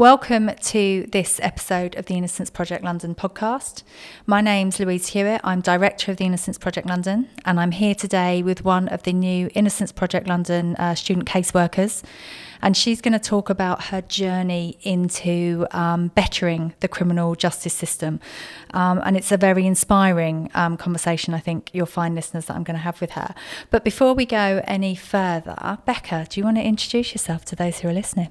Welcome to this episode of the Innocence Project London podcast. My name's Louise Hewitt. I'm director of the Innocence Project London, and I'm here today with one of the new Innocence Project London uh, student caseworkers. And she's going to talk about her journey into um, bettering the criminal justice system. Um, and it's a very inspiring um, conversation, I think you'll find, listeners, that I'm going to have with her. But before we go any further, Becca, do you want to introduce yourself to those who are listening?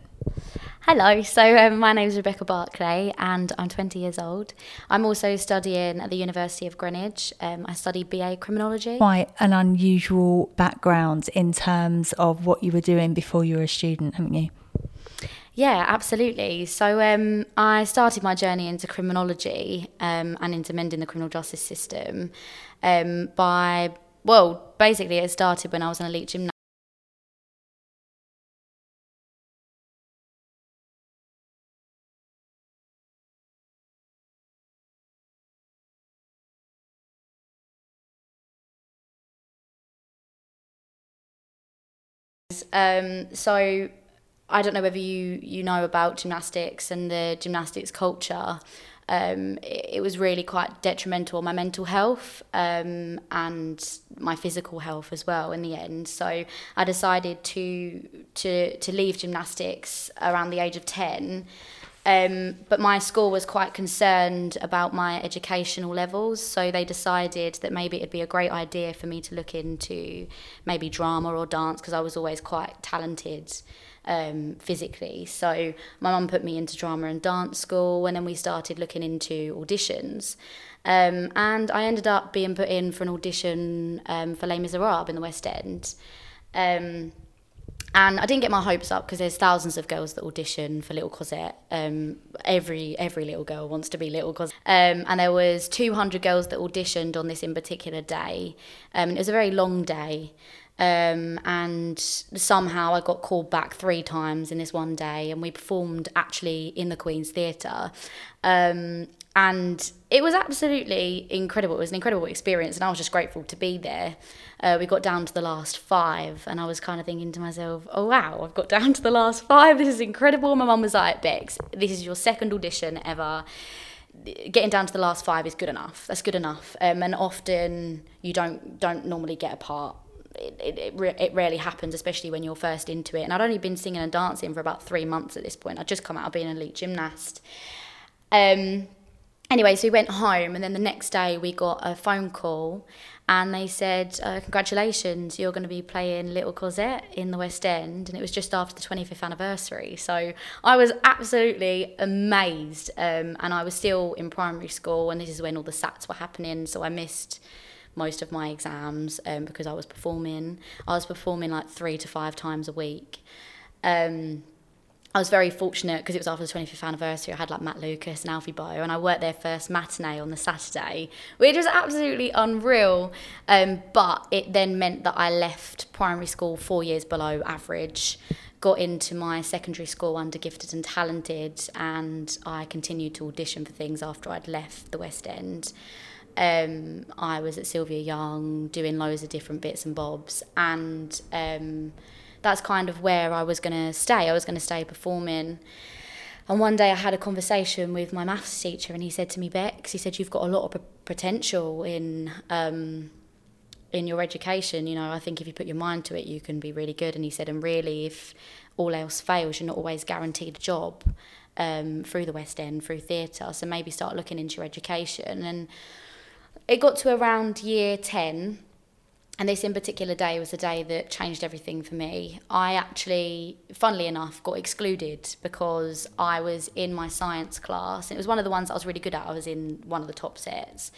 Hello, so um, my name is Rebecca Barclay and I'm 20 years old. I'm also studying at the University of Greenwich. Um, I study BA Criminology. Quite an unusual background in terms of what you were doing before you were a student, haven't you? Yeah, absolutely. So um, I started my journey into criminology um, and into mending the criminal justice system um, by, well, basically it started when I was an elite gymnast. Um, so I don't know whether you you know about gymnastics and the gymnastics culture. Um, it, it, was really quite detrimental on my mental health um, and my physical health as well in the end. So I decided to to to leave gymnastics around the age of ten. Um, but my school was quite concerned about my educational levels, so they decided that maybe it'd be a great idea for me to look into maybe drama or dance because I was always quite talented um, physically. So my mum put me into drama and dance school, and then we started looking into auditions. Um, and I ended up being put in for an audition um, for Les Miserables in the West End. Um, and I didn't get my hopes up because there's thousands of girls that audition for Little Cosette. Um, every every little girl wants to be Little Cosette. Um, and there was 200 girls that auditioned on this in particular day. Um, it was a very long day. Um, and somehow I got called back three times in this one day, and we performed actually in the Queen's Theatre. Um, and it was absolutely incredible. It was an incredible experience, and I was just grateful to be there. Uh, we got down to the last five, and I was kind of thinking to myself, "Oh wow, I've got down to the last five. This is incredible." My mum was like, "Bex, this is your second audition ever." getting down to the last five is good enough. That's good enough. Um, and often you don't don't normally get a part it, it, it, re- it, rarely happens, especially when you're first into it. And I'd only been singing and dancing for about three months at this point. I'd just come out of being an elite gymnast. Um, anyway, so we went home, and then the next day we got a phone call, and they said, uh, "Congratulations, you're going to be playing Little Cosette in the West End." And it was just after the 25th anniversary, so I was absolutely amazed. Um, and I was still in primary school, and this is when all the SATs were happening, so I missed most of my exams um, because I was performing. I was performing like three to five times a week. Um, I was very fortunate because it was after the 25th anniversary. I had like Matt Lucas and Alfie Boe, and I worked their first matinee on the Saturday, which was absolutely unreal. Um, but it then meant that I left primary school four years below average, got into my secondary school under gifted and talented, and I continued to audition for things after I'd left the West End. Um, I was at Sylvia Young doing loads of different bits and bobs, and um, that's kind of where I was going to stay. I was going to stay performing. And one day I had a conversation with my maths teacher, and he said to me, Bex, he said, You've got a lot of potential in. Um, in your education, you know, I think if you put your mind to it, you can be really good. And he said, and really, if all else fails, you're not always guaranteed a job um, through the West End, through theatre. So maybe start looking into your education. And it got to around year 10 and this in particular day was the day that changed everything for me. I actually, funnily enough, got excluded because I was in my science class. It was one of the ones I was really good at. I was in one of the top sets.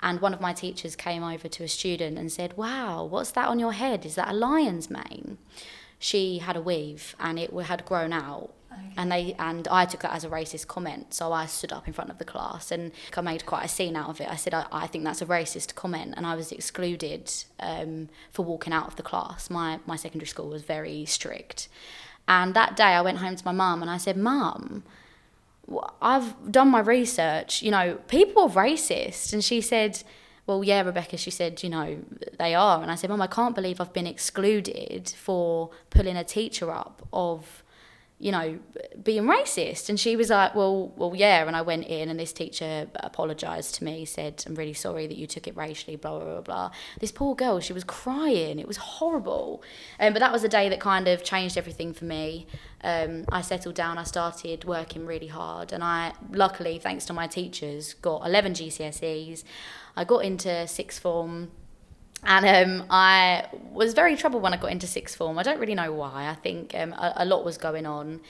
And one of my teachers came over to a student and said, Wow, what's that on your head? Is that a lion's mane? She had a weave and it had grown out Okay. And they and I took that as a racist comment, so I stood up in front of the class and I made quite a scene out of it. I said I, I think that's a racist comment, and I was excluded um, for walking out of the class. My my secondary school was very strict, and that day I went home to my mum and I said, "Mum, I've done my research. You know, people are racist," and she said well, yeah, Rebecca, she said, you know, they are. And I said, Mum, I can't believe I've been excluded for pulling a teacher up of you know, being racist. And she was like, well, well, yeah. And I went in and this teacher apologized to me, said, I'm really sorry that you took it racially, blah, blah, blah, blah. This poor girl, she was crying. It was horrible. Um, but that was a day that kind of changed everything for me. Um, I settled down, I started working really hard. And I, luckily, thanks to my teachers, got 11 GCSEs. I got into sixth form and um, I was very troubled when I got into sixth form. I don't really know why. I think um, a, a, lot was going on.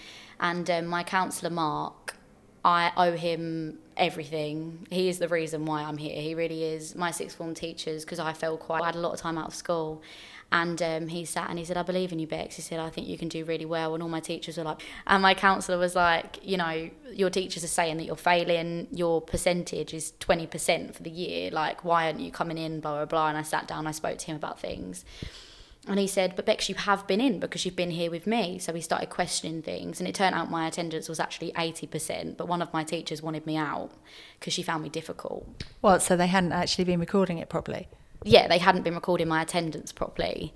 And um, my counsellor, Mark, I owe him everything. He is the reason why I'm here. He really is. My sixth form teachers, because I felt quite, I had a lot of time out of school. And um, he sat and he said, I believe in you, Bex. He said, I think you can do really well. And all my teachers were like, and my counsellor was like, you know, your teachers are saying that you're failing. Your percentage is 20% for the year. Like, why aren't you coming in? Blah, blah, blah. And I sat down, I spoke to him about things. And he said, But Bex, you have been in because you've been here with me. So he started questioning things. And it turned out my attendance was actually 80%. But one of my teachers wanted me out because she found me difficult. What? So they hadn't actually been recording it properly? Yeah, they hadn't been recording my attendance properly.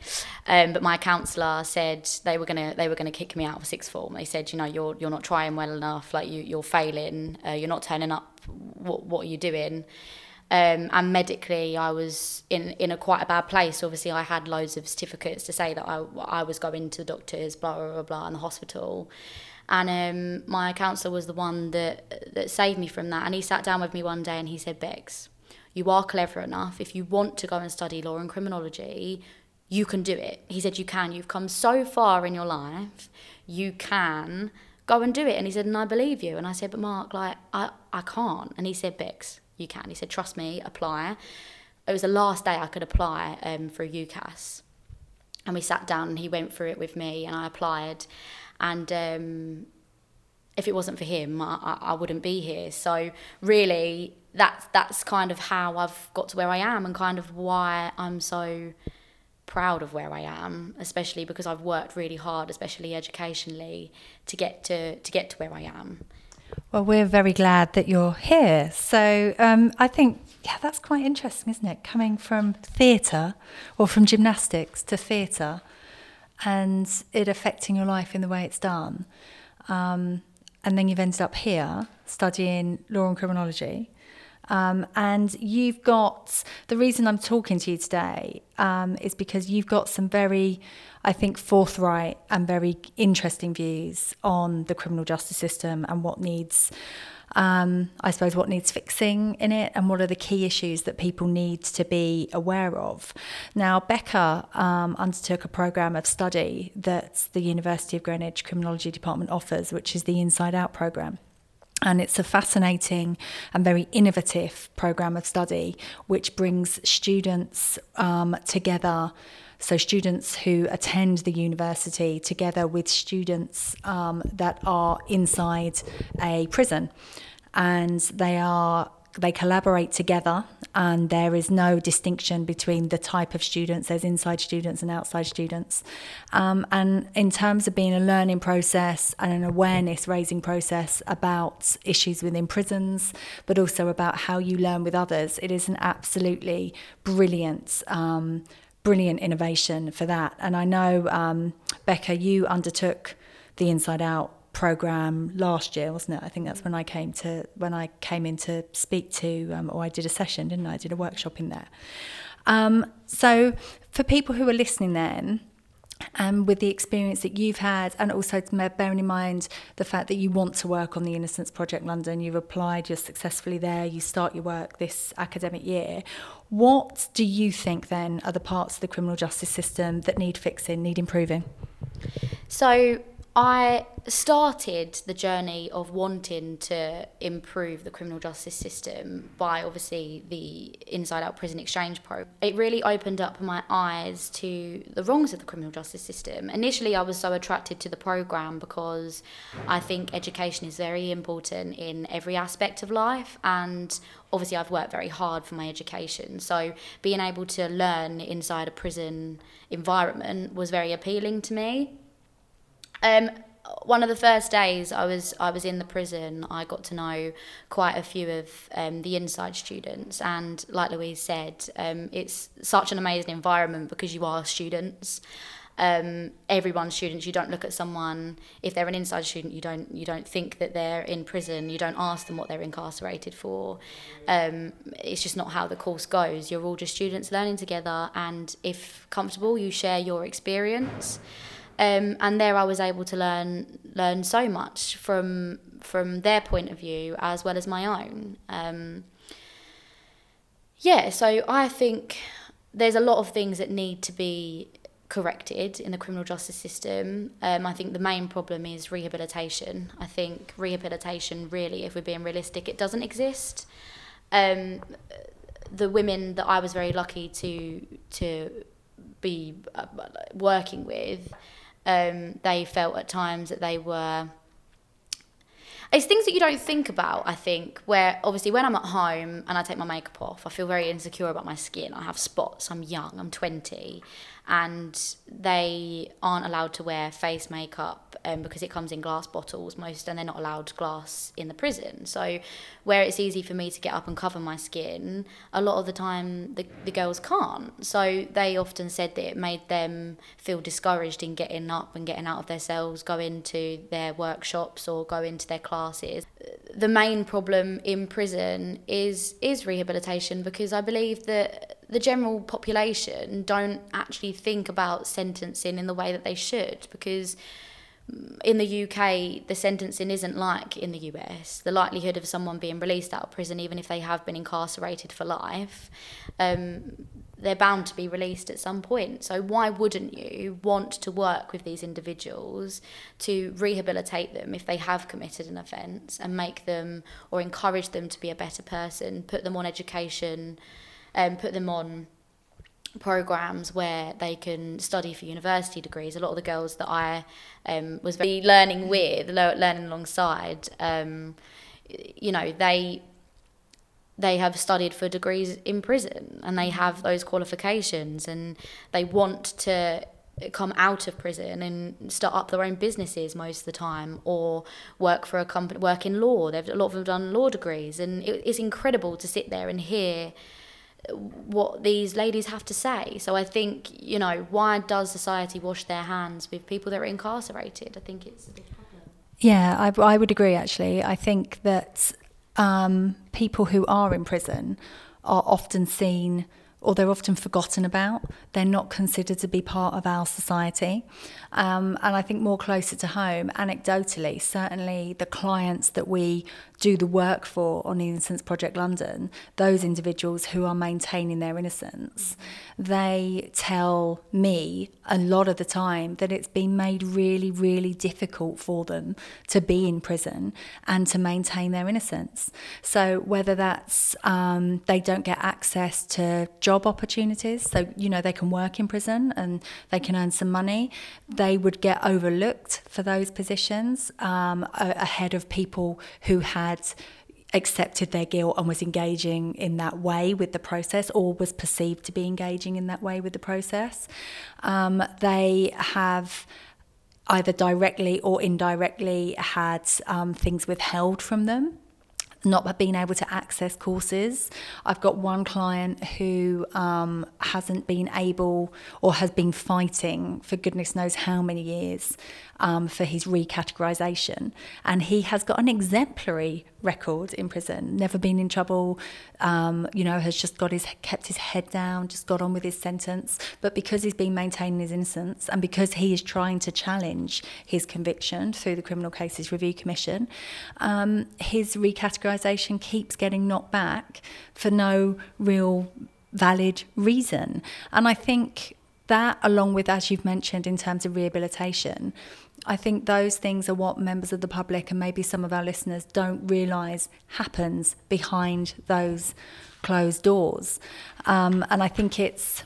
Um, but my counsellor said they were gonna they were gonna kick me out of sixth form. They said, you know, you're you're not trying well enough. Like you you're failing. Uh, you're not turning up. What what are you doing? Um, and medically, I was in in a quite a bad place. Obviously, I had loads of certificates to say that I I was going to the doctors, blah blah blah, blah in the hospital. And um, my counsellor was the one that that saved me from that. And he sat down with me one day and he said, Bex, you are clever enough. If you want to go and study law and criminology, you can do it. He said, You can. You've come so far in your life. You can go and do it. And he said, And I believe you. And I said, But Mark, like, I, I can't. And he said, Bex, you can. He said, Trust me, apply. It was the last day I could apply um, for UCAS. And we sat down and he went through it with me and I applied. And um, if it wasn't for him, I, I wouldn't be here. So, really, that's that's kind of how I've got to where I am and kind of why I'm so proud of where I am, especially because I've worked really hard, especially educationally, to get to to get to where I am. Well, we're very glad that you're here. So um, I think, yeah, that's quite interesting, isn't it? Coming from theatre or from gymnastics to theatre and it affecting your life in the way it's done. Um, and then you've ended up here studying law and criminology. Um, and you've got the reason I'm talking to you today um, is because you've got some very, I think, forthright and very interesting views on the criminal justice system and what needs. Um, I suppose what needs fixing in it and what are the key issues that people need to be aware of. Now, Becca um, undertook a programme of study that the University of Greenwich Criminology Department offers, which is the Inside Out programme. And it's a fascinating and very innovative program of study which brings students um, together. So, students who attend the university together with students um, that are inside a prison. And they are they collaborate together and there is no distinction between the type of students there's inside students and outside students. Um, and in terms of being a learning process and an awareness raising process about issues within prisons but also about how you learn with others it is an absolutely brilliant um, brilliant innovation for that. And i know um, becca you undertook the inside out program last year, wasn't it? I think that's when I came to when I came in to speak to, um, or I did a session, didn't I? I did a workshop in there. Um, so for people who are listening, then. Um, with the experience that you've had, and also bearing in mind the fact that you want to work on the Innocence Project London, you've applied, you're successfully there, you start your work this academic year. What do you think then are the parts of the criminal justice system that need fixing, need improving? So, I started the journey of wanting to improve the criminal justice system by obviously the Inside Out Prison Exchange program. It really opened up my eyes to the wrongs of the criminal justice system. Initially, I was so attracted to the program because I think education is very important in every aspect of life and obviously I've worked very hard for my education. So being able to learn inside a prison environment was very appealing to me. Um, one of the first days I was I was in the prison, I got to know quite a few of um, the inside students, and like Louise said, um, it's such an amazing environment because you are students, um, everyone's students. You don't look at someone if they're an inside student. You don't you don't think that they're in prison. You don't ask them what they're incarcerated for. Um, it's just not how the course goes. You're all just students learning together, and if comfortable, you share your experience. Um, and there, I was able to learn learn so much from from their point of view as well as my own. Um, yeah, so I think there's a lot of things that need to be corrected in the criminal justice system. Um, I think the main problem is rehabilitation. I think rehabilitation, really, if we're being realistic, it doesn't exist. Um, the women that I was very lucky to to be uh, working with, um, they felt at times that they were it's things that you don't think about, I think, where obviously when I'm at home and I take my makeup off, I feel very insecure about my skin. I have spots, I'm young, I'm 20 and they aren't allowed to wear face makeup um, because it comes in glass bottles most and they're not allowed glass in the prison. So where it's easy for me to get up and cover my skin a lot of the time the, the girls can't. So they often said that it made them feel discouraged in getting up and getting out of their cells going to their workshops or going to their classes. The main problem in prison is is rehabilitation because i believe that the general population don't actually think about sentencing in the way that they should because in the UK, the sentencing isn't like in the US. The likelihood of someone being released out of prison, even if they have been incarcerated for life, um, they're bound to be released at some point. So, why wouldn't you want to work with these individuals to rehabilitate them if they have committed an offence and make them or encourage them to be a better person, put them on education? Um, put them on programs where they can study for university degrees. A lot of the girls that I um, was very learning with, learning alongside, um, you know, they they have studied for degrees in prison and they have those qualifications and they want to come out of prison and start up their own businesses most of the time or work for a company work in law they've a lot of them done law degrees and it, it's incredible to sit there and hear what these ladies have to say. So I think, you know, why does society wash their hands with people that are incarcerated? I think it's a big problem. Yeah, I, I would agree actually. I think that um, people who are in prison are often seen or they're often forgotten about. They're not considered to be part of our society. Um, and I think more closer to home, anecdotally, certainly the clients that we do the work for on the Innocence Project London, those individuals who are maintaining their innocence, they tell me a lot of the time that it's been made really, really difficult for them to be in prison and to maintain their innocence. So whether that's um, they don't get access to job opportunities, so you know they can work in prison and they can earn some money, they would get overlooked for those positions um, ahead of people who had accepted their guilt and was engaging in that way with the process or was perceived to be engaging in that way with the process. Um, they have either directly or indirectly had um, things withheld from them not being able to access courses. I've got one client who um, hasn't been able or has been fighting for goodness knows how many years um, for his recategorisation. And he has got an exemplary record in prison, never been in trouble, um, you know, has just got his kept his head down, just got on with his sentence. But because he's been maintaining his innocence and because he is trying to challenge his conviction through the Criminal Cases Review Commission, um, his recategorisation keeps getting knocked back for no real valid reason. And I think that, along with, as you've mentioned, in terms of rehabilitation, I think those things are what members of the public and maybe some of our listeners don't realise happens behind those closed doors. Um, and I think it's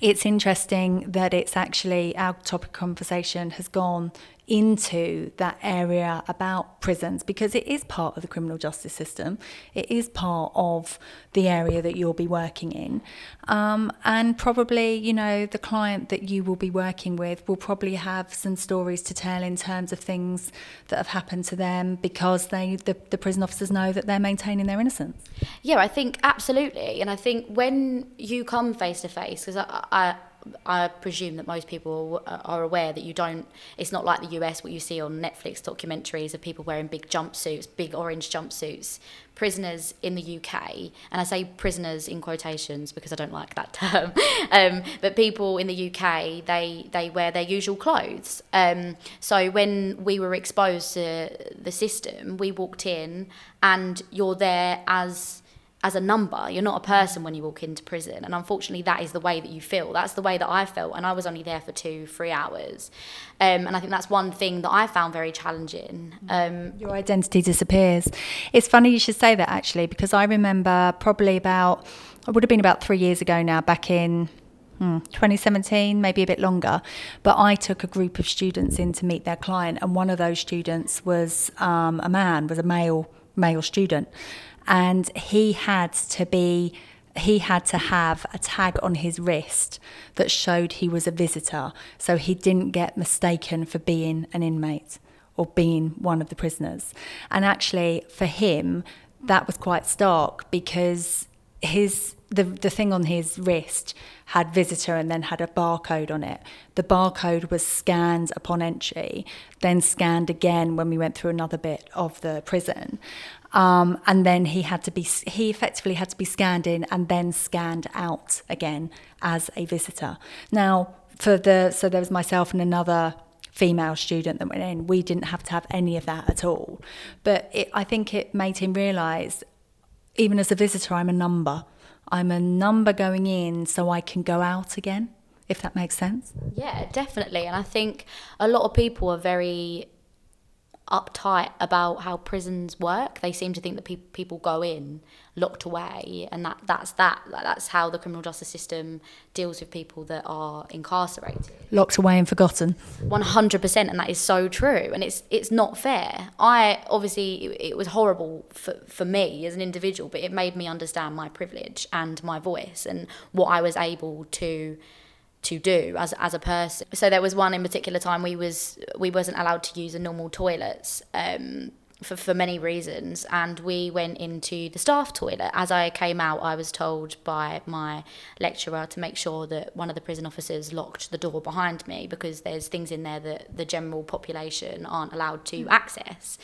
it's interesting that it's actually our topic conversation has gone into that area about prisons because it is part of the criminal justice system. It is part of the area that you'll be working in. Um, and probably, you know, the client that you will be working with will probably have some stories to tell in terms of things that have happened to them because they the, the prison officers know that they're maintaining their innocence. Yeah, I think absolutely. And I think when you come face to face, because I, I I presume that most people are aware that you don't. It's not like the US, what you see on Netflix documentaries of people wearing big jumpsuits, big orange jumpsuits. Prisoners in the UK, and I say prisoners in quotations because I don't like that term, um, but people in the UK they they wear their usual clothes. Um, so when we were exposed to the system, we walked in, and you're there as as a number. You're not a person when you walk into prison. And unfortunately, that is the way that you feel. That's the way that I felt. And I was only there for two, three hours. Um, and I think that's one thing that I found very challenging. Um, Your identity disappears. It's funny you should say that actually, because I remember probably about, it would have been about three years ago now, back in 2017, hmm, maybe a bit longer. But I took a group of students in to meet their client, and one of those students was um, a man, was a male male student and he had to be he had to have a tag on his wrist that showed he was a visitor so he didn't get mistaken for being an inmate or being one of the prisoners and actually for him that was quite stark because his the the thing on his wrist had visitor and then had a barcode on it. The barcode was scanned upon entry, then scanned again when we went through another bit of the prison. Um, and then he had to be he effectively had to be scanned in and then scanned out again as a visitor. Now for the so there was myself and another female student that went in. We didn't have to have any of that at all. But it, I think it made him realise, even as a visitor, I'm a number. I'm a number going in so I can go out again, if that makes sense. Yeah, definitely. And I think a lot of people are very uptight about how prisons work. They seem to think that pe- people go in locked away, and that that's that. That's how the criminal justice system deals with people that are incarcerated. Locked away and forgotten. One hundred percent, and that is so true. And it's it's not fair. I obviously it, it was horrible for for me as an individual, but it made me understand my privilege and my voice and what I was able to to do as as a person. So there was one in particular time we was we wasn't allowed to use a normal toilets. Um, for, for many reasons and we went into the staff toilet as i came out i was told by my lecturer to make sure that one of the prison officers locked the door behind me because there's things in there that the general population aren't allowed to access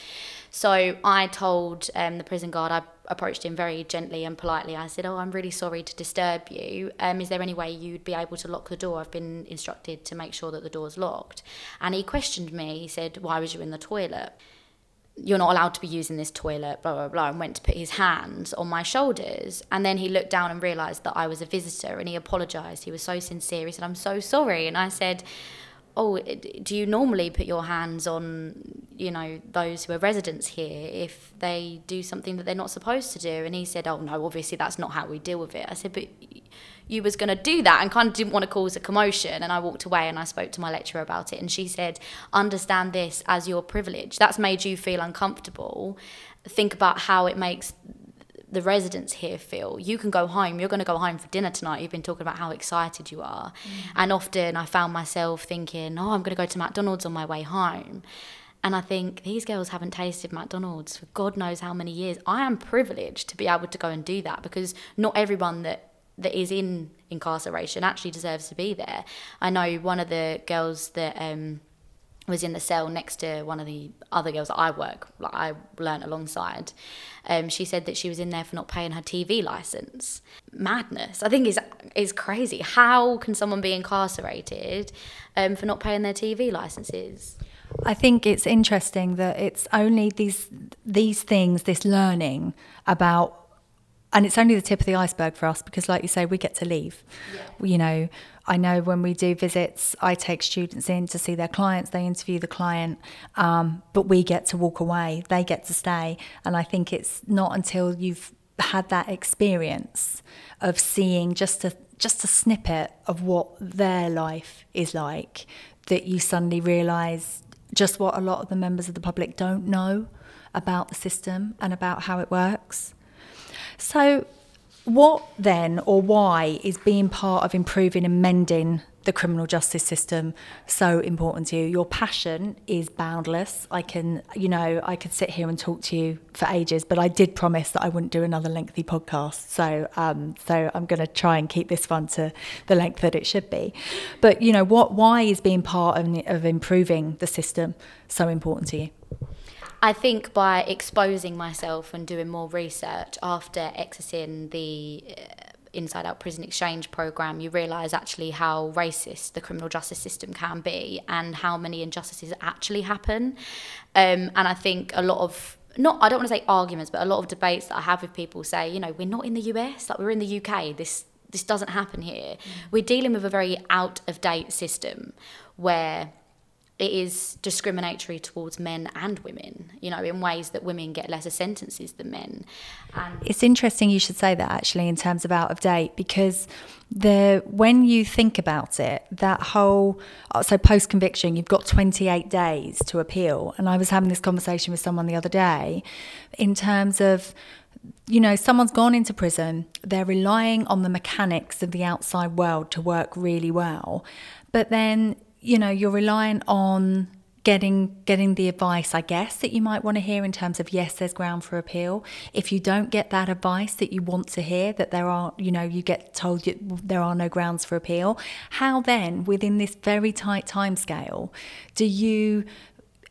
so I told um, the prison guard, I approached him very gently and politely. I said, Oh, I'm really sorry to disturb you. Um, is there any way you'd be able to lock the door? I've been instructed to make sure that the door's locked. And he questioned me. He said, Why was you in the toilet? You're not allowed to be using this toilet, blah, blah, blah, and went to put his hands on my shoulders. And then he looked down and realised that I was a visitor and he apologised. He was so sincere. He said, I'm so sorry. And I said, oh, do you normally put your hands on, you know, those who are residents here if they do something that they're not supposed to do? And he said, oh, no, obviously that's not how we deal with it. I said, but you was going to do that and kind of didn't want to cause a commotion. And I walked away and I spoke to my lecturer about it. And she said, understand this as your privilege. That's made you feel uncomfortable. Think about how it makes the residents here feel. You can go home, you're going to go home for dinner tonight. You've been talking about how excited you are. Mm. And often I found myself thinking, oh, I'm going to go to McDonald's on my way home. And I think these girls haven't tasted McDonald's for God knows how many years. I am privileged to be able to go and do that because not everyone that that is in incarceration actually deserves to be there. I know one of the girls that um, was in the cell next to one of the other girls that I work, like I learnt alongside. Um, she said that she was in there for not paying her TV license. Madness. I think is is crazy. How can someone be incarcerated um, for not paying their TV licenses? I think it's interesting that it's only these these things, this learning about and it's only the tip of the iceberg for us because like you say we get to leave. Yeah. you know i know when we do visits i take students in to see their clients they interview the client um, but we get to walk away they get to stay. And i think it's not until you've had that experience of seeing just a just a snippet of what their life is like that you suddenly realize just what a lot of the members of the public don't know about the system and about how it works so, what then or why is being part of improving and mending the criminal justice system so important to you? Your passion is boundless. I can, you know, I could sit here and talk to you for ages, but I did promise that I wouldn't do another lengthy podcast. So, um, so I'm going to try and keep this one to the length that it should be. But you know, what? Why is being part of, of improving the system so important to you? I think by exposing myself and doing more research after accessing the uh, Inside Out Prison Exchange program, you realise actually how racist the criminal justice system can be and how many injustices actually happen. Um, and I think a lot of not I don't want to say arguments, but a lot of debates that I have with people say, you know, we're not in the US, like we're in the UK. This this doesn't happen here. Mm. We're dealing with a very out of date system where it is discriminatory towards men and women, you know, in ways that women get lesser sentences than men. And it's interesting you should say that actually in terms of out of date because the when you think about it, that whole uh, so post conviction, you've got 28 days to appeal. And I was having this conversation with someone the other day in terms of you know, someone's gone into prison, they're relying on the mechanics of the outside world to work really well. But then you know, you're reliant on getting getting the advice I guess that you might want to hear in terms of yes there's ground for appeal if you don't get that advice that you want to hear that there are you know you get told you, there are no grounds for appeal how then within this very tight time scale do you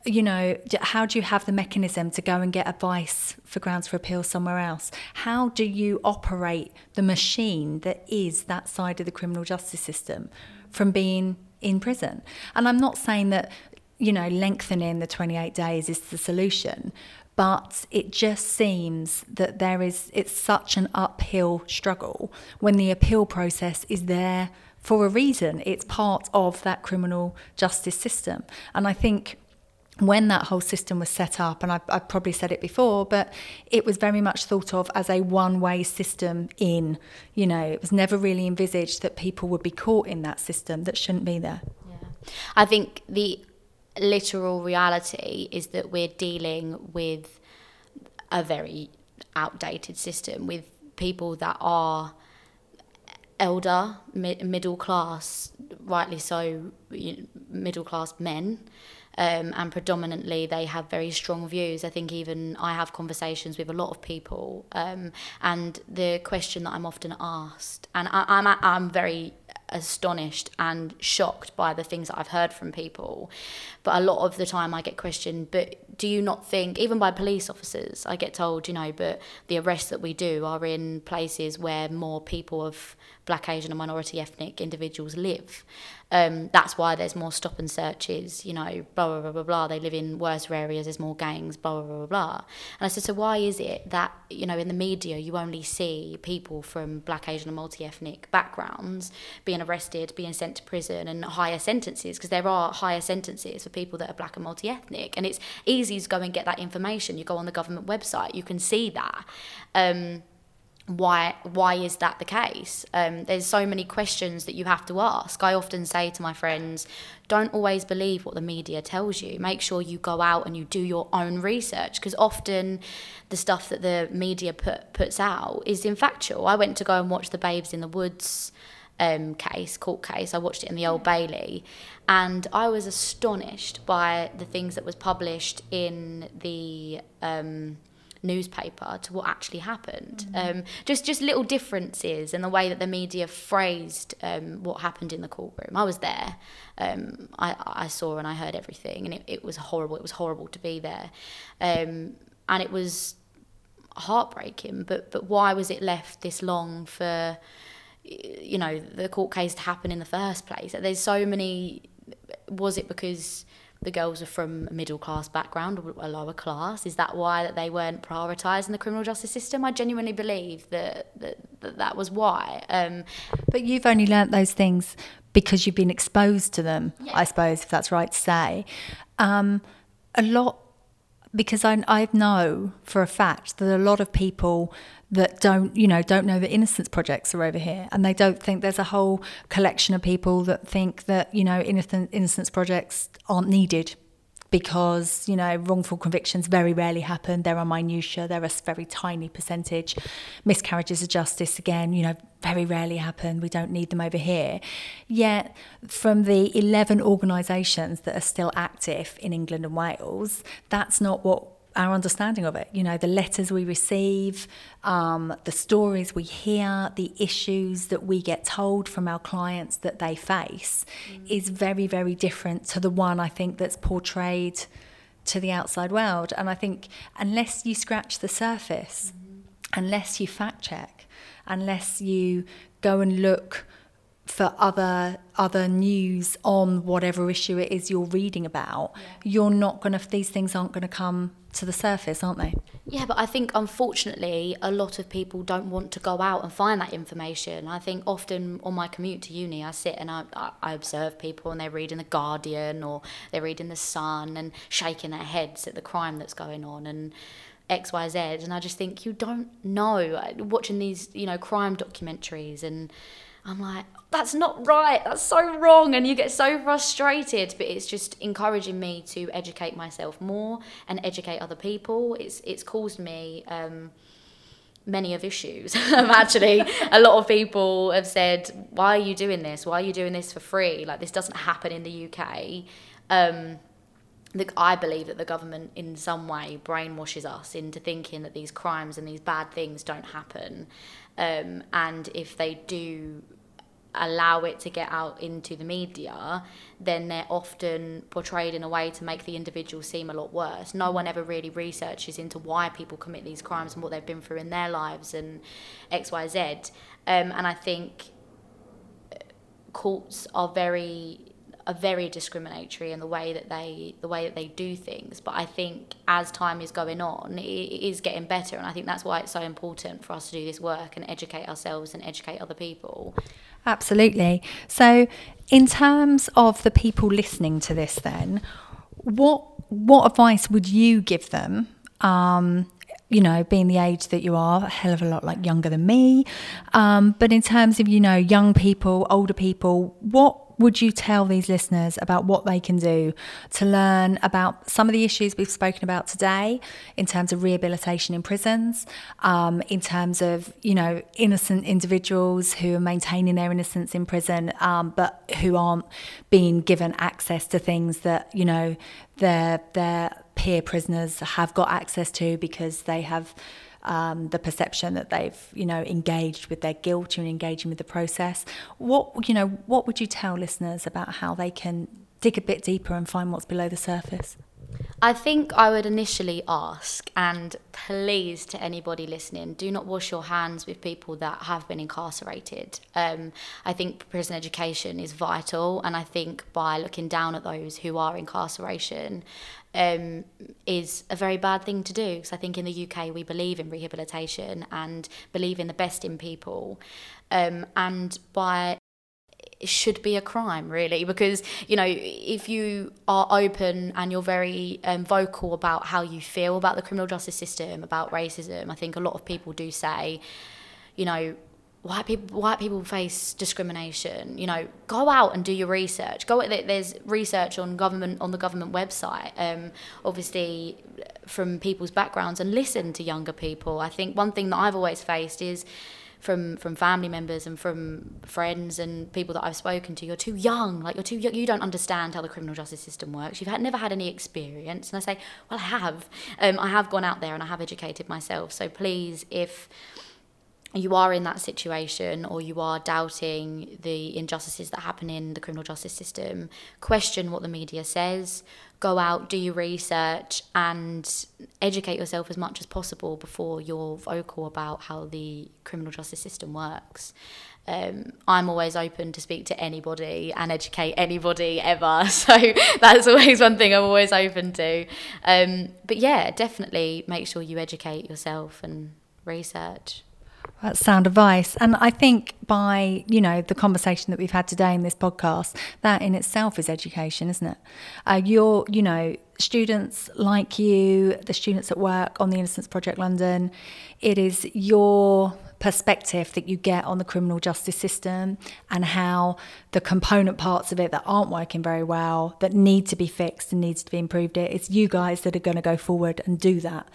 you know, how do you have the mechanism to go and get advice for grounds for appeal somewhere else? How do you operate the machine that is that side of the criminal justice system from being in prison. And I'm not saying that, you know, lengthening the 28 days is the solution, but it just seems that there is, it's such an uphill struggle when the appeal process is there for a reason. It's part of that criminal justice system. And I think when that whole system was set up, and I've, I've, probably said it before, but it was very much thought of as a one way system in. You know, it was never really envisaged that people would be caught in that system that shouldn't be there. Yeah. I think the literal reality is that we're dealing with a very outdated system with people that are elder, mid- middle class, rightly so, middle class men um, and predominantly they have very strong views. I think even I have conversations with a lot of people, um, and the question that I'm often asked, and I, I'm I'm very astonished and shocked by the things that I've heard from people. But a lot of the time I get questioned, but do you not think, even by police officers, I get told, you know, but the arrests that we do are in places where more people of black, Asian, and minority ethnic individuals live. Um, that's why there's more stop and searches, you know, blah, blah, blah, blah, blah. They live in worse areas, there's more gangs, blah, blah, blah, blah. And I said, so why is it that, you know, in the media you only see people from black, Asian, and multi ethnic backgrounds being arrested, being sent to prison, and higher sentences? Because there are higher sentences for people that are black and multi ethnic. And it's easy to go and get that information. You go on the government website, you can see that. Um, why why is that the case um, there's so many questions that you have to ask i often say to my friends don't always believe what the media tells you make sure you go out and you do your own research because often the stuff that the media put puts out is infactual i went to go and watch the babes in the woods um, case court case i watched it in the old bailey and i was astonished by the things that was published in the um, newspaper to what actually happened. Mm-hmm. Um, just just little differences in the way that the media phrased um, what happened in the courtroom. I was there. Um, I, I saw and I heard everything, and it, it was horrible. It was horrible to be there, um, and it was heartbreaking. But but why was it left this long for? You know the court case to happen in the first place. There's so many. Was it because the girls are from a middle class background or a lower class? Is that why that they weren't prioritised in the criminal justice system? I genuinely believe that that, that, that was why. Um, but you've only learnt those things because you've been exposed to them, yeah. I suppose, if that's right to say. Um, a lot because I, I know for a fact that a lot of people that don't you know don't know that innocence projects are over here. And they don't think there's a whole collection of people that think that you know innocent innocence projects aren't needed because you know wrongful convictions very rarely happen. There are minutiae there are a very tiny percentage. Miscarriages of justice again you know very rarely happen. We don't need them over here. Yet from the 11 organisations that are still active in england and wales that's not what our understanding of it. You know, the letters we receive, um, the stories we hear, the issues that we get told from our clients that they face mm. is very, very different to the one I think that's portrayed to the outside world. And I think unless you scratch the surface, mm. unless you fact check, unless you go and look for other other news on whatever issue it is you're reading about yeah. you're not going to these things aren't going to come to the surface aren't they? Yeah but i think unfortunately a lot of people don't want to go out and find that information. I think often on my commute to uni i sit and i, I observe people and they're reading the guardian or they're reading the sun and shaking their heads at the crime that's going on and xyz and i just think you don't know. Watching these you know crime documentaries and I'm like, that's not right. That's so wrong. And you get so frustrated. But it's just encouraging me to educate myself more and educate other people. It's it's caused me um, many of issues. Actually, a lot of people have said, "Why are you doing this? Why are you doing this for free? Like this doesn't happen in the UK." Um, I believe that the government, in some way, brainwashes us into thinking that these crimes and these bad things don't happen. Um, and if they do allow it to get out into the media, then they're often portrayed in a way to make the individual seem a lot worse. No one ever really researches into why people commit these crimes and what they've been through in their lives and X, Y, Z. Um, and I think courts are very are very discriminatory in the way that they the way that they do things. But I think as time is going on, it is getting better, and I think that's why it's so important for us to do this work and educate ourselves and educate other people. Absolutely. So, in terms of the people listening to this, then, what what advice would you give them? Um, you know, being the age that you are, a hell of a lot like younger than me. Um, but in terms of, you know, young people, older people, what would you tell these listeners about what they can do to learn about some of the issues we've spoken about today in terms of rehabilitation in prisons, um, in terms of, you know, innocent individuals who are maintaining their innocence in prison, um, but who aren't being given access to things that, you know, their, their peer prisoners have got access to because they have um, the perception that they've you know engaged with their guilt and engaging with the process. What you know, what would you tell listeners about how they can dig a bit deeper and find what's below the surface? I think I would initially ask, and please to anybody listening, do not wash your hands with people that have been incarcerated. Um, I think prison education is vital, and I think by looking down at those who are incarceration um, is a very bad thing to do. Because I think in the UK we believe in rehabilitation and believe in the best in people, um, and by should be a crime really because you know if you are open and you're very um, vocal about how you feel about the criminal justice system about racism i think a lot of people do say you know white people white people face discrimination. You know go out and do your research. Go there's research on government on the government website um, obviously from people's backgrounds and listen to younger people. I think one thing that i've always faced is from from family members and from friends and people that I've spoken to. You're too young. Like you're too young. You don't understand how the criminal justice system works. You've had, never had any experience. And I say, well, I have. Um, I have gone out there and I have educated myself. So please, if you are in that situation or you are doubting the injustices that happen in the criminal justice system, question what the media says, go out, do your research, and educate yourself as much as possible before you're vocal about how the criminal justice system works. Um, I'm always open to speak to anybody and educate anybody ever. So that's always one thing I'm always open to. Um, but yeah, definitely make sure you educate yourself and research. That's sound advice. And I think by, you know, the conversation that we've had today in this podcast, that in itself is education, isn't it? Uh, you're, you know, students like you, the students at work on the Innocence Project London, it is your perspective that you get on the criminal justice system and how the component parts of it that aren't working very well, that need to be fixed and needs to be improved, it, it's you guys that are going to go forward and do that.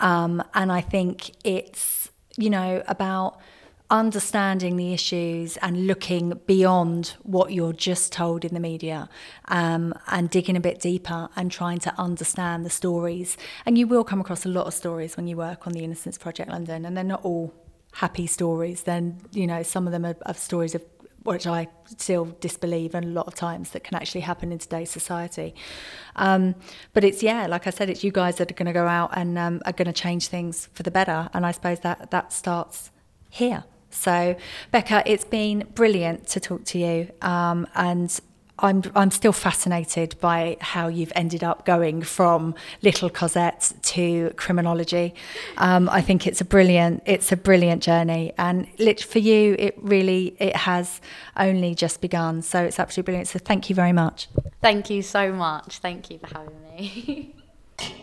Um, and I think it's, you know, about understanding the issues and looking beyond what you're just told in the media um, and digging a bit deeper and trying to understand the stories. And you will come across a lot of stories when you work on the Innocence Project London, and they're not all happy stories. Then, you know, some of them are, are stories of which I still disbelieve and a lot of times that can actually happen in today's society. Um, but it's yeah, like I said, it's you guys that are going to go out and um, are going to change things for the better. And I suppose that that starts here. So, Becca, it's been brilliant to talk to you, um, and I'm I'm still fascinated by how you've ended up going from Little Cosette to criminology. Um, I think it's a brilliant it's a brilliant journey, and for you, it really it has only just begun. So it's absolutely brilliant. So thank you very much. Thank you so much. Thank you for having me.